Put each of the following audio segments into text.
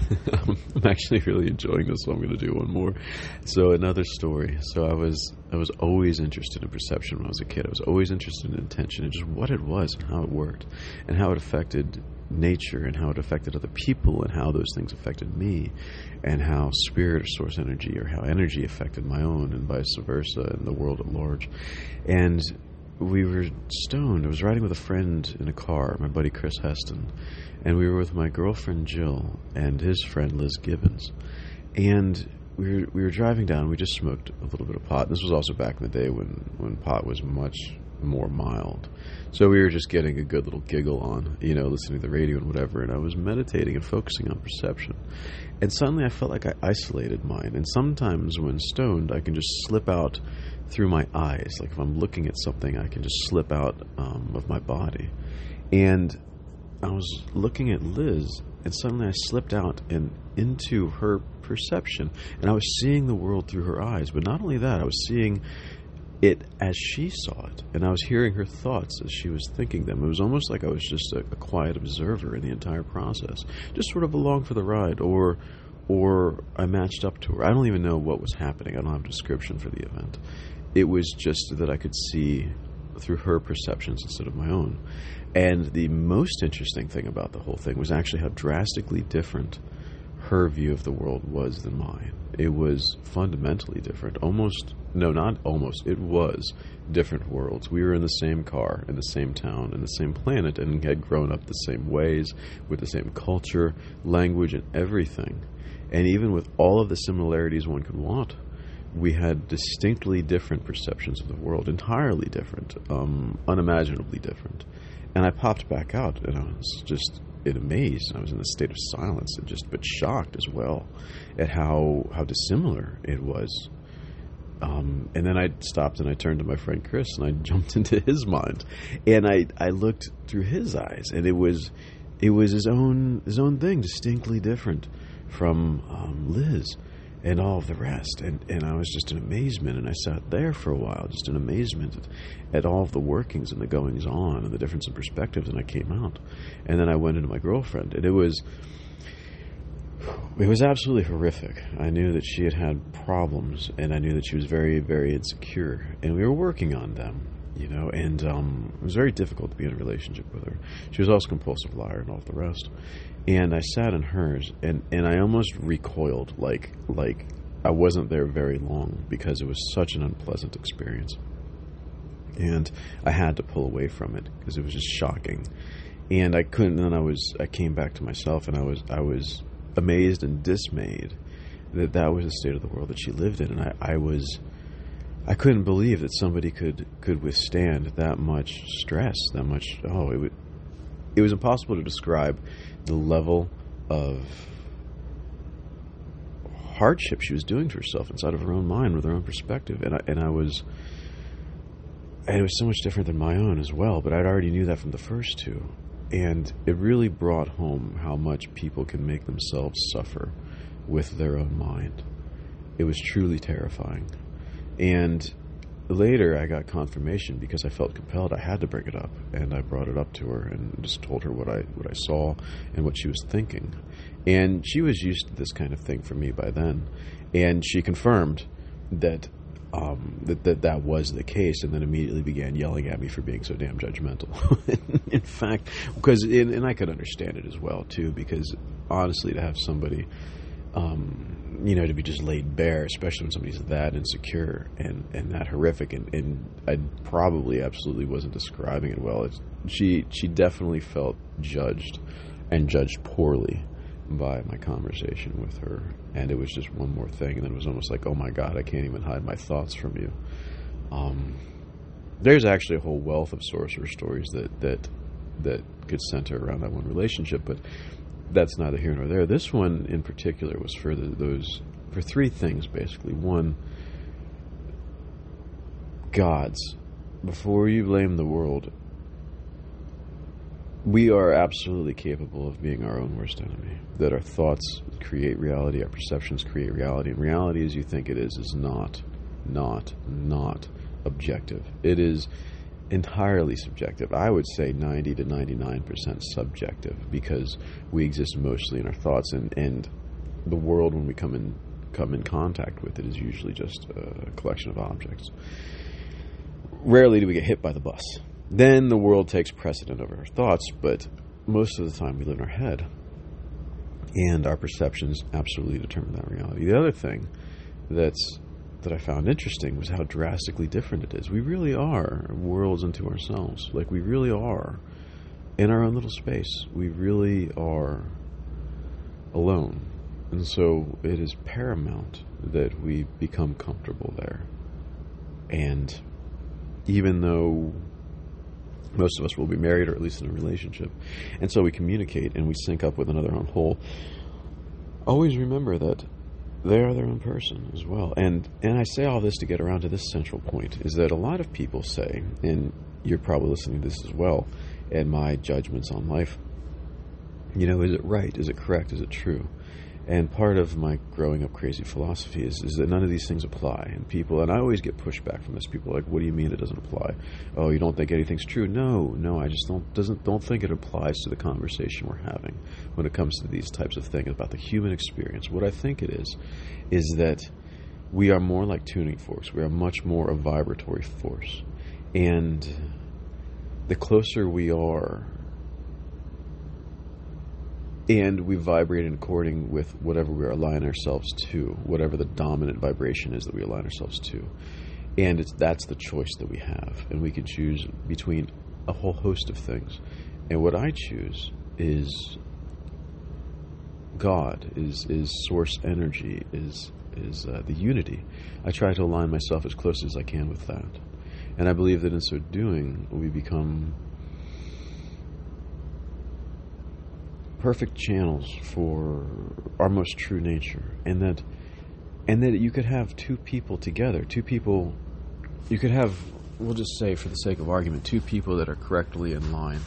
I'm actually really enjoying this, so I'm going to do one more. So another story. So I was I was always interested in perception when I was a kid. I was always interested in intention and just what it was and how it worked and how it affected nature and how it affected other people and how those things affected me and how spirit or source energy or how energy affected my own and vice versa and the world at large. And we were stoned. I was riding with a friend in a car, my buddy Chris Heston, and we were with my girlfriend Jill and his friend Liz Gibbons. And we were we were driving down. We just smoked a little bit of pot. This was also back in the day when when pot was much more mild. So we were just getting a good little giggle on, you know, listening to the radio and whatever. And I was meditating and focusing on perception. And suddenly I felt like I isolated mine. And sometimes when stoned, I can just slip out through my eyes. Like if I'm looking at something, I can just slip out um, of my body. And I was looking at Liz, and suddenly I slipped out and into her perception, and I was seeing the world through her eyes. But not only that, I was seeing it as she saw it, and I was hearing her thoughts as she was thinking them. It was almost like I was just a, a quiet observer in the entire process, just sort of along for the ride, or or I matched up to her. I don't even know what was happening. I don't have a description for the event. It was just that I could see through her perceptions instead of my own. And the most interesting thing about the whole thing was actually how drastically different her view of the world was than mine. It was fundamentally different. Almost, no, not almost, it was different worlds. We were in the same car, in the same town, in the same planet, and had grown up the same ways, with the same culture, language, and everything. And even with all of the similarities one could want, we had distinctly different perceptions of the world, entirely different, um, unimaginably different. And I popped back out, and I was just in amaze. I was in a state of silence, and just but shocked as well at how how dissimilar it was. Um, and then I stopped and I turned to my friend Chris and I jumped into his mind, and I I looked through his eyes, and it was it was his own his own thing, distinctly different from um, Liz and all of the rest. And, and I was just in amazement. And I sat there for a while, just in amazement at, at, all of the workings and the goings on and the difference in perspectives. And I came out. And then I went into my girlfriend. And it was. It was absolutely horrific. I knew that she had had problems, and I knew that she was very, very insecure, and we were working on them you know, and um, it was very difficult to be in a relationship with her. She was also a compulsive liar and all the rest. And I sat in hers, and, and I almost recoiled, like like I wasn't there very long because it was such an unpleasant experience. And I had to pull away from it because it was just shocking. And I couldn't. Then I was I came back to myself, and I was I was amazed and dismayed that that was the state of the world that she lived in, and I, I was I couldn't believe that somebody could could withstand that much stress, that much. Oh, it would. It was impossible to describe the level of hardship she was doing to herself inside of her own mind with her own perspective, and I and I was. And it was so much different than my own as well, but I already knew that from the first two. And it really brought home how much people can make themselves suffer with their own mind. It was truly terrifying. And later I got confirmation because I felt compelled. I had to bring it up, and I brought it up to her and just told her what I what I saw and what she was thinking. And she was used to this kind of thing from me by then, and she confirmed that um, that, that that was the case, and then immediately began yelling at me for being so damn judgmental. in fact, because and I could understand it as well too, because honestly, to have somebody um, you know, to be just laid bare, especially when somebody's that insecure and, and that horrific. And, and I probably absolutely wasn't describing it well. It's, she she definitely felt judged and judged poorly by my conversation with her. And it was just one more thing. And then it was almost like, oh my God, I can't even hide my thoughts from you. Um, there's actually a whole wealth of sorcerer stories that, that that could center around that one relationship. But that's neither here nor there. This one in particular was for the, those for three things basically. One, gods. Before you blame the world, we are absolutely capable of being our own worst enemy. That our thoughts create reality, our perceptions create reality, and reality as you think it is is not, not, not objective. It is entirely subjective. I would say 90 to 99% subjective because we exist mostly in our thoughts and, and the world when we come in come in contact with it is usually just a collection of objects. Rarely do we get hit by the bus. Then the world takes precedent over our thoughts, but most of the time we live in our head. And our perceptions absolutely determine that reality. The other thing that's that I found interesting was how drastically different it is. We really are worlds unto ourselves. Like we really are in our own little space. We really are alone. And so it is paramount that we become comfortable there. And even though most of us will be married or at least in a relationship, and so we communicate and we sync up with another on whole, always remember that they are their own person as well. And and I say all this to get around to this central point is that a lot of people say, and you're probably listening to this as well, and my judgments on life. You know, is it right? Is it correct? Is it true? And part of my growing up crazy philosophy is, is that none of these things apply. And people, and I always get pushback from this. People like, what do you mean it doesn't apply? Oh, you don't think anything's true? No, no, I just don't doesn't don't think it applies to the conversation we're having when it comes to these types of things about the human experience. What I think it is, is that we are more like tuning forks. We are much more a vibratory force, and the closer we are and we vibrate in according with whatever we align ourselves to, whatever the dominant vibration is that we align ourselves to. And it's that's the choice that we have. And we can choose between a whole host of things. And what I choose is God, is is source energy, is is uh, the unity. I try to align myself as close as I can with that. And I believe that in so doing, we become perfect channels for our most true nature and that and that you could have two people together two people you could have we'll just say for the sake of argument two people that are correctly in line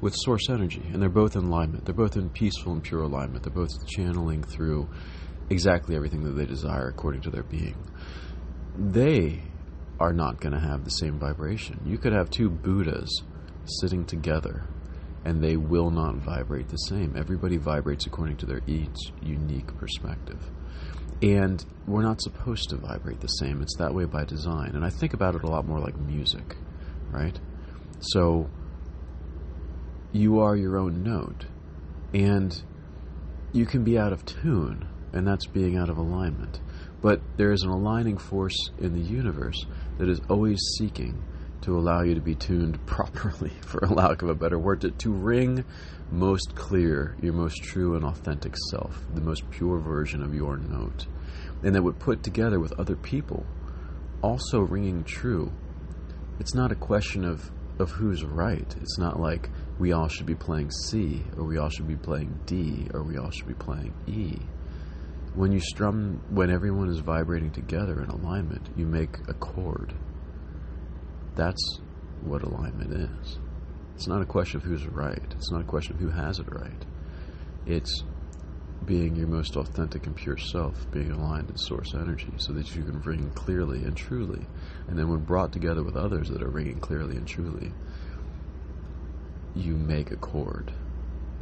with source energy and they're both in alignment. They're both in peaceful and pure alignment. They're both channeling through exactly everything that they desire according to their being. They are not going to have the same vibration. You could have two buddhas sitting together and they will not vibrate the same. Everybody vibrates according to their each unique perspective. And we're not supposed to vibrate the same. It's that way by design. And I think about it a lot more like music, right? So you are your own note. And you can be out of tune, and that's being out of alignment. But there is an aligning force in the universe that is always seeking to allow you to be tuned properly, for a lack of a better word, to, to ring most clear your most true and authentic self, the most pure version of your note. And that would put together with other people, also ringing true. It's not a question of, of who's right. It's not like we all should be playing C, or we all should be playing D, or we all should be playing E. When you strum, when everyone is vibrating together in alignment, you make a chord that's what alignment is. It's not a question of who's right. It's not a question of who has it right. It's being your most authentic and pure self, being aligned in source energy so that you can ring clearly and truly. And then when brought together with others that are ringing clearly and truly, you make a chord.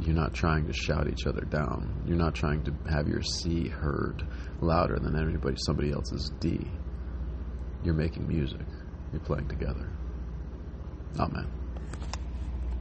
You're not trying to shout each other down. You're not trying to have your C heard louder than anybody somebody else's D. You're making music. You're playing together. Amen.